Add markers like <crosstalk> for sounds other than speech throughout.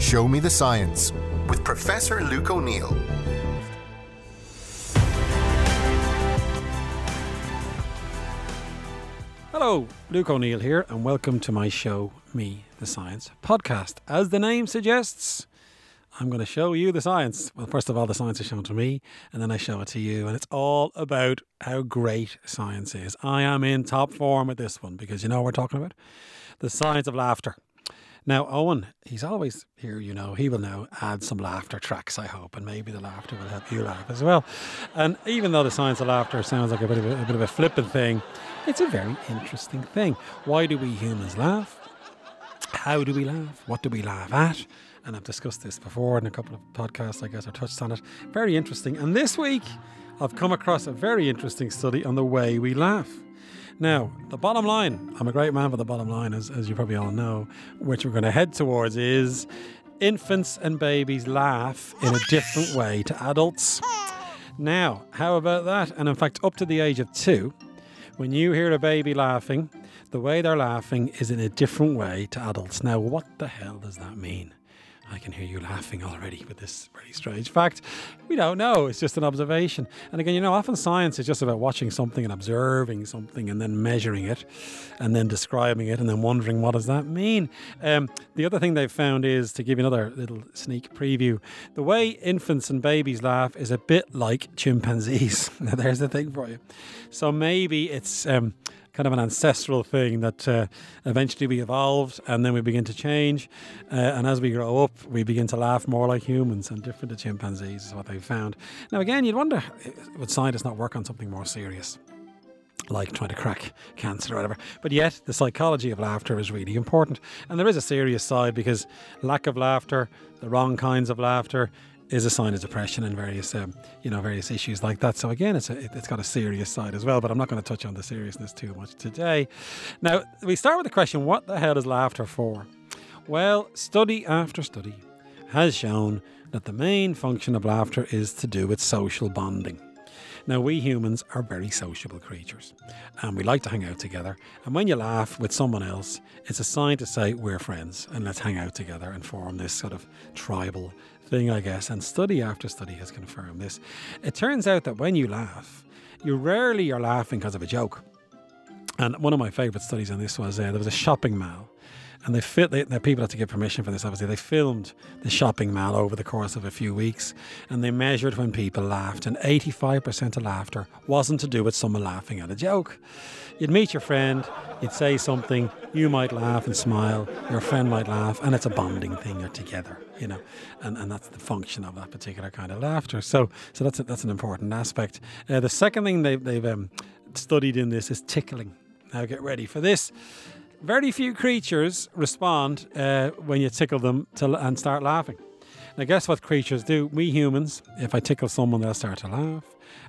Show Me the Science with Professor Luke O'Neill. Hello, Luke O'Neill here, and welcome to my show, Me the Science podcast. As the name suggests, I'm going to show you the science. Well, first of all, the science is shown to me, and then I show it to you. And it's all about how great science is. I am in top form with this one because you know what we're talking about? The science of laughter. Now, Owen, he's always here, you know, he will now add some laughter tracks, I hope, and maybe the laughter will help you laugh as well. And even though the science of laughter sounds like a bit of a, a bit of a flippant thing, it's a very interesting thing. Why do we humans laugh? How do we laugh? What do we laugh at? And I've discussed this before in a couple of podcasts, I guess, I touched on it. Very interesting. And this week, I've come across a very interesting study on the way we laugh. Now, the bottom line, I'm a great man for the bottom line, as, as you probably all know, which we're going to head towards is infants and babies laugh in a different way to adults. Now, how about that? And in fact, up to the age of two, when you hear a baby laughing, the way they're laughing is in a different way to adults. Now, what the hell does that mean? I can hear you laughing already with this very strange fact. We don't know. It's just an observation. And again, you know, often science is just about watching something and observing something and then measuring it and then describing it and then wondering what does that mean. Um, the other thing they've found is to give you another little sneak preview. The way infants and babies laugh is a bit like chimpanzees. <laughs> now, there's the thing for you. So maybe it's. Um, kind of an ancestral thing that uh, eventually we evolved and then we begin to change. Uh, and as we grow up, we begin to laugh more like humans and different to chimpanzees, is what they've found. Now, again, you'd wonder would scientists not work on something more serious? like trying to crack cancer or whatever. But yet, the psychology of laughter is really important. And there is a serious side because lack of laughter, the wrong kinds of laughter, is a sign of depression and various, um, you know, various issues like that. So again, it's a, it's got a serious side as well. But I'm not going to touch on the seriousness too much today. Now we start with the question: What the hell is laughter for? Well, study after study has shown that the main function of laughter is to do with social bonding. Now, we humans are very sociable creatures and we like to hang out together. And when you laugh with someone else, it's a sign to say we're friends and let's hang out together and form this sort of tribal thing, I guess, and study after study has confirmed this. It turns out that when you laugh, you rarely are laughing because of a joke. And one of my favourite studies on this was uh, there was a shopping mall, and they fit. They, the people had to give permission for this. Obviously, they filmed the shopping mall over the course of a few weeks, and they measured when people laughed, and 85% of laughter wasn't to do with someone laughing at a joke. You'd meet your friend, you'd say something, you might laugh and smile, your friend might laugh, and it's a bonding thing. You're together, you know, and, and that's the function of that particular kind of laughter. So, so that's a, that's an important aspect. Uh, the second thing they've, they've um, studied in this is tickling. Now, get ready for this. Very few creatures respond uh, when you tickle them to, and start laughing. Now, guess what creatures do? We humans, if I tickle someone, they'll start to laugh.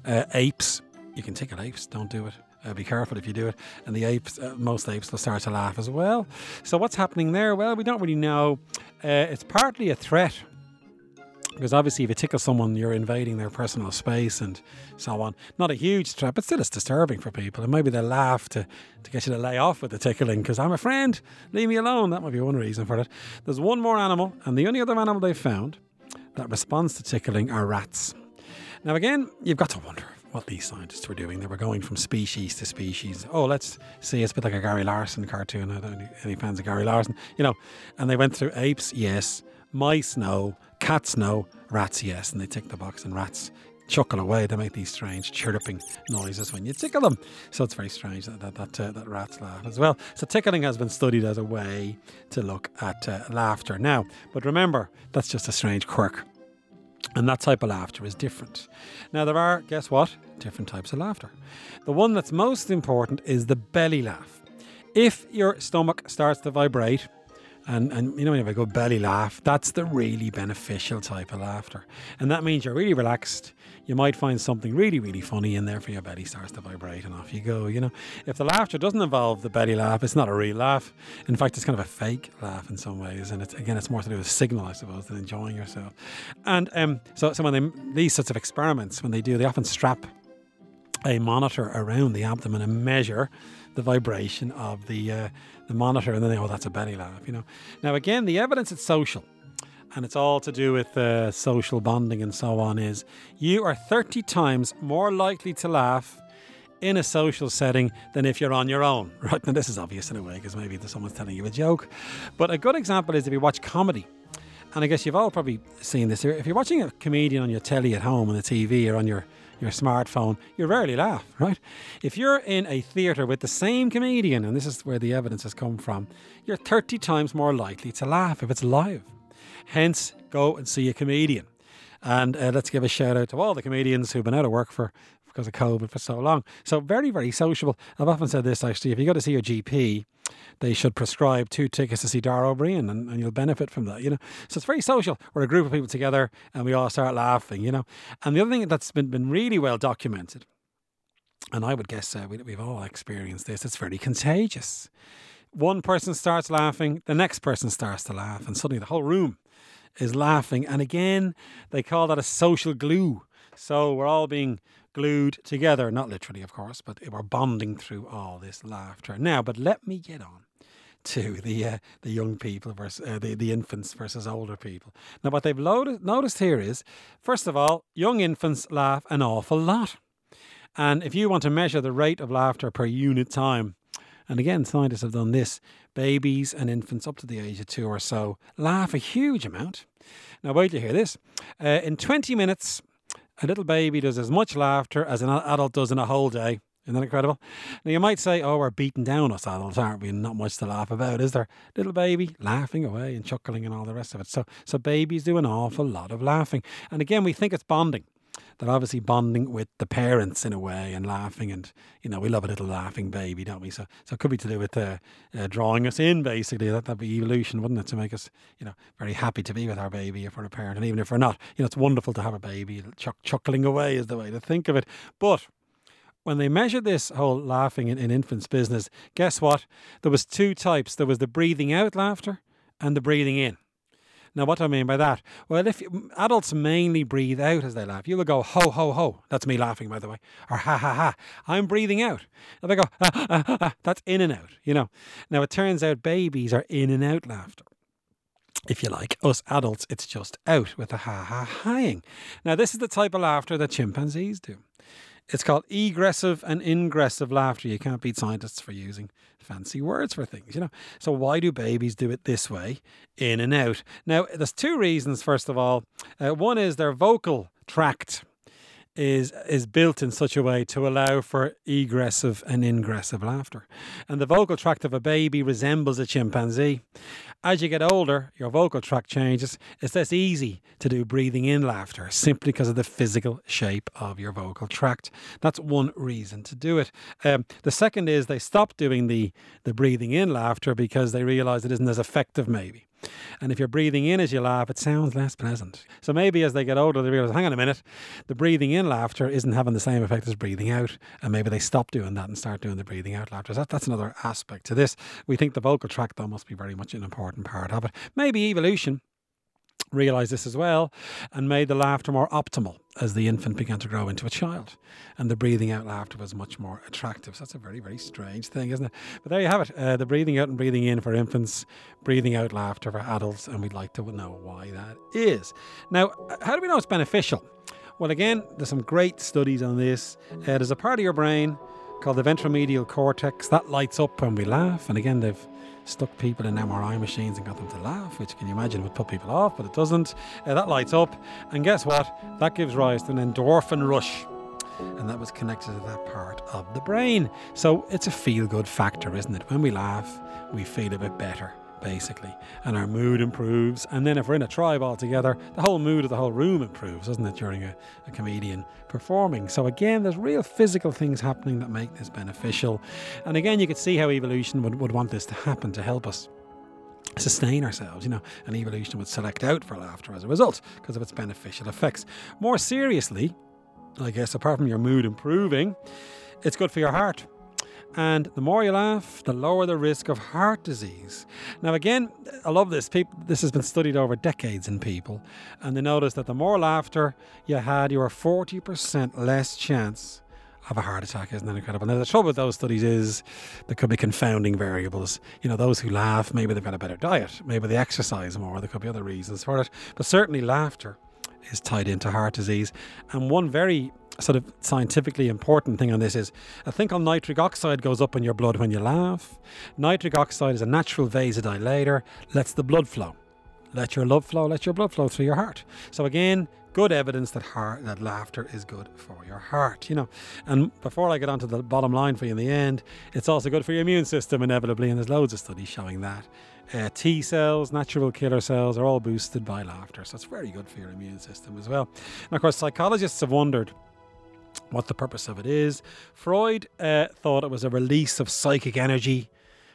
Uh, apes, you can tickle apes, don't do it. Uh, be careful if you do it. And the apes, uh, most apes will start to laugh as well. So, what's happening there? Well, we don't really know. Uh, it's partly a threat because obviously, if you tickle someone, you're invading their personal space and so on. Not a huge threat, but still, it's disturbing for people. And maybe they laugh to, to get you to lay off with the tickling because I'm a friend, leave me alone. That might be one reason for it. There's one more animal, and the only other animal they've found that responds to tickling are rats. Now, again, you've got to wonder what these scientists were doing. They were going from species to species. Oh, let's see, it's a bit like a Gary Larson cartoon. I don't know any fans of Gary Larson, you know. And they went through apes, yes, mice, no, cats, no, rats, yes. And they tick the box, and rats chuckle away. They make these strange chirping noises when you tickle them. So it's very strange that that, that, uh, that rats laugh as well. So tickling has been studied as a way to look at uh, laughter. Now, but remember, that's just a strange quirk and that type of laughter is different. Now, there are, guess what? Different types of laughter. The one that's most important is the belly laugh. If your stomach starts to vibrate, and, and you know, have a good belly laugh, that's the really beneficial type of laughter. And that means you're really relaxed. You might find something really, really funny in there for your belly starts to vibrate and off you go. You know, if the laughter doesn't involve the belly laugh, it's not a real laugh. In fact, it's kind of a fake laugh in some ways. And it's, again, it's more to do with signal, I suppose, than enjoying yourself. And um, so, so when they, these sorts of experiments, when they do, they often strap a monitor around the abdomen and measure the vibration of the uh, the monitor, and then they, oh, that's a belly laugh, you know. Now again, the evidence it's social, and it's all to do with uh, social bonding and so on, is you are 30 times more likely to laugh in a social setting than if you're on your own. <laughs> Right now, this is obvious in a way because maybe someone's telling you a joke. But a good example is if you watch comedy. And I guess you've all probably seen this. If you're watching a comedian on your telly at home on the TV or on your your smartphone, you rarely laugh, right? If you're in a theatre with the same comedian, and this is where the evidence has come from, you're 30 times more likely to laugh if it's live. Hence, go and see a comedian. And uh, let's give a shout out to all the comedians who've been out of work for because of COVID for so long. So very, very sociable. I've often said this actually. If you go to see your GP, they should prescribe two tickets to see Dara Ó Briain and, and you'll benefit from that, you know. So it's very social. We're a group of people together and we all start laughing, you know. And the other thing that's been, been really well documented, and I would guess uh, we, we've all experienced this, it's very contagious. One person starts laughing, the next person starts to laugh, and suddenly the whole room is laughing. And again, they call that a social glue. So we're all being glued together, not literally, of course, but we're bonding through all this laughter. Now, but let me get on <laughs> to the uh, the young people versus uh, the the infants versus older people. Now, what they've loaded, noticed here is, first of all, young infants laugh an awful lot, and if you want to measure the rate of laughter per unit time, and again, scientists have done this. Babies and infants up to the age of two or so laugh a huge amount. Now, wait to hear this. Uh, in 20 minutes, a little baby does as much laughter as an adult does in a whole day. Isn't that incredible? Now, you might say, oh, we're beating down us adults, aren't we? And not much to laugh about, is there? Little baby laughing away and chuckling and all the rest of it. So, so babies do an awful lot of laughing. And again, we think it's bonding. They're obviously bonding with the parents in a way and laughing. And, you know, we love a little laughing baby, don't we? So, so it could be to do with uh, uh, drawing us in, basically. That, that'd be evolution, wouldn't it? To make us, you know, very happy to be with our baby if we're a parent. And even if we're not, you know, it's wonderful to have a baby. Chuck, chuckling away is the way to think of it. But when they measured this whole laughing in, in infants business, guess what? There was two types. There was the breathing out laughter and the breathing in. Now, what do I mean by that? Well, if adults mainly breathe out as they laugh, you will go ho ho ho. That's me laughing, by the way, or ha ha ha. I'm breathing out. If I go ah, ah, ah, that's in and out. You know. Now it turns out babies are in and out laughter if you like. Us adults, it's just out with a ha ha haing. Now, this is the type of laughter that chimpanzees do. It's called egressive and ingressive laughter. You can't beat scientists for using fancy words for things, you know. So why do babies do it this way, in and out? Now, there's two reasons. First of all, uh, one is their vocal tract is is built in such a way to allow for egressive and ingressive laughter. And the vocal tract of a baby resembles a chimpanzee. As you get older, your vocal tract changes. It's less easy to do breathing in laughter simply because of the physical shape of your vocal tract. That's one reason to do it. Um, the second is they stop doing the, the breathing in laughter because they realize it isn't as effective, maybe. And if you're breathing in as you laugh, it sounds less pleasant. So maybe as they get older, they realize, hang on a minute, the breathing in laughter isn't having the same effect as breathing out. And maybe they stop doing that and start doing the breathing out laughter. That, that's another aspect to this. We think the vocal tract, though, must be very much an important part of it. Maybe evolution realized this as well and made the laughter more optimal as the infant began to grow into a child. And the breathing out laughter was much more attractive. So that's a very, very strange thing, isn't it? But there you have it uh, the breathing out and breathing in for infants, breathing out laughter for adults. And we'd like to know why that is. Now, how do we know it's beneficial? Well, again, there's some great studies on this. Uh, there's a part of your brain called the ventromedial cortex that lights up when we laugh. And again, they've stuck people in MRI machines and got them to laugh, which can you imagine would put people off, but it doesn't. Uh, that lights up, and guess what? That gives rise to an endorphin rush. And that was connected to that part of the brain. So it's a feel good factor, isn't it? When we laugh, we feel a bit better basically, and our mood improves. And then if we're in a tribe all together, the whole mood of the whole room improves, doesn't it, during a, a comedian performing? So again, there's real physical things happening that make this beneficial. And again, you could see how evolution would, would want this to happen to help us sustain ourselves, you know, and evolution would select out for laughter as a result because of its beneficial effects. More seriously, I guess, apart from your mood improving, it's good for your heart and the more you laugh, the lower the risk of heart disease. Now, again, I love this. People, this has been studied over decades in people, and they noticed that the more laughter you had, you were 40% less chance of a heart attack. Isn't that incredible? Now, the trouble with those studies is there could be confounding variables. You know, those who laugh, maybe they've got a better diet, maybe they exercise more, there could be other reasons for it. But certainly, laughter is tied into heart disease. And one very sort of scientifically important thing on this is I think on nitric oxide goes up in your blood when you laugh. Nitric oxide is a natural vasodilator, lets the blood flow. Let your love flow, let your blood flow through your heart. So again, good evidence that heart that laughter is good for your heart, you know. And before I get on to the bottom line for you in the end, it's also good for your immune system inevitably, and there's loads of studies showing that. Uh, T cells, natural killer cells are all boosted by laughter, so it's very good for your immune system as well. And of course, psychologists have wondered what the purpose of it is. Freud uh, thought it was a release of psychic energy.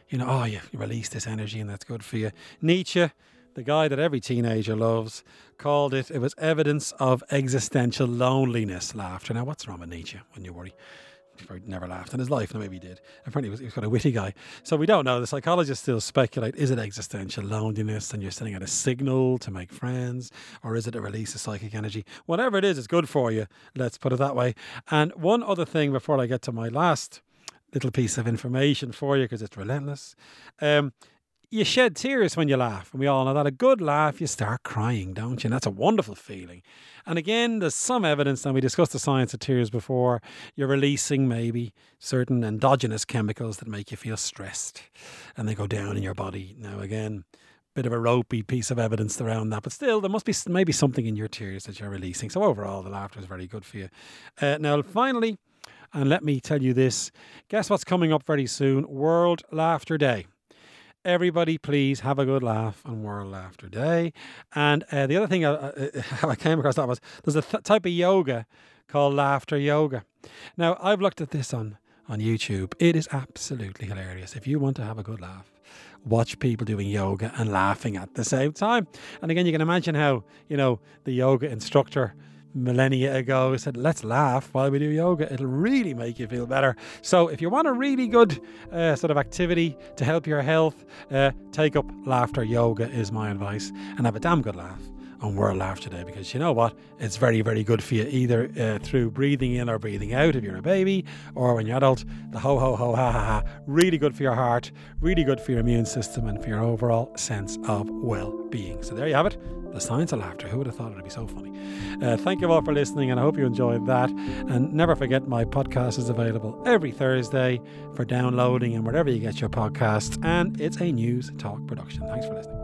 You know, oh, you release this energy and that's good for you. Nietzsche, the guy that every teenager loves, called it, it was evidence of existential loneliness, laughter. Now, what's wrong with Nietzsche when you worry? He never laughed in his life. No, maybe he did. Apparently, he was, he was quite a witty guy. So we don't know. The psychologists still speculate: is it existential loneliness, and you're sending out a signal to make friends, or is it a release of psychic energy? Whatever it is, it's good for you. Let's put it that way. And one other thing before I get to my last little piece of information for you, because it's relentless. Um, you shed tears when you laugh. And we all know that. A good laugh, you start crying, don't you? And that's a wonderful feeling. And again, there's some evidence, and we discussed the science of tears before, you're releasing maybe certain endogenous chemicals that make you feel stressed and they go down in your body. Now, again, bit of a ropey piece of evidence around that, but still, there must be maybe something in your tears that you're releasing. So, overall, the laughter is very good for you. Uh, now, finally, and let me tell you this guess what's coming up very soon? World Laughter Day everybody please have a good laugh and World Laughter Day. And uh, the other thing I, <laughs> I, came across that was there's a th- type of yoga called laughter yoga. Now I've looked at this on on YouTube. It is absolutely hilarious. If you want to have a good laugh, watch people doing yoga and laughing at the same time. And again, you can imagine how you know the yoga instructor millennia ago said, let's laugh while we do yoga. It'll really make you feel better. So, if you want a really good uh, sort of activity to help your health, uh, take up laughter yoga, is my advice, and have a damn good laugh on World Laughter Day because you know what? It's very, very good for you either uh, through breathing in or breathing out if you're a baby or when you're adult. The ho, ho, ho, ha, ha, ha. Really good for your heart, really good for your immune system and for your overall sense of well being. So there you have it. The science of laughter. Who would have thought it would be so funny? Uh, thank you all for listening, and I hope you enjoyed that. And never forget, my podcast is available every Thursday for downloading and wherever you get your podcasts. And it's a Newstalk production. Thanks for listening.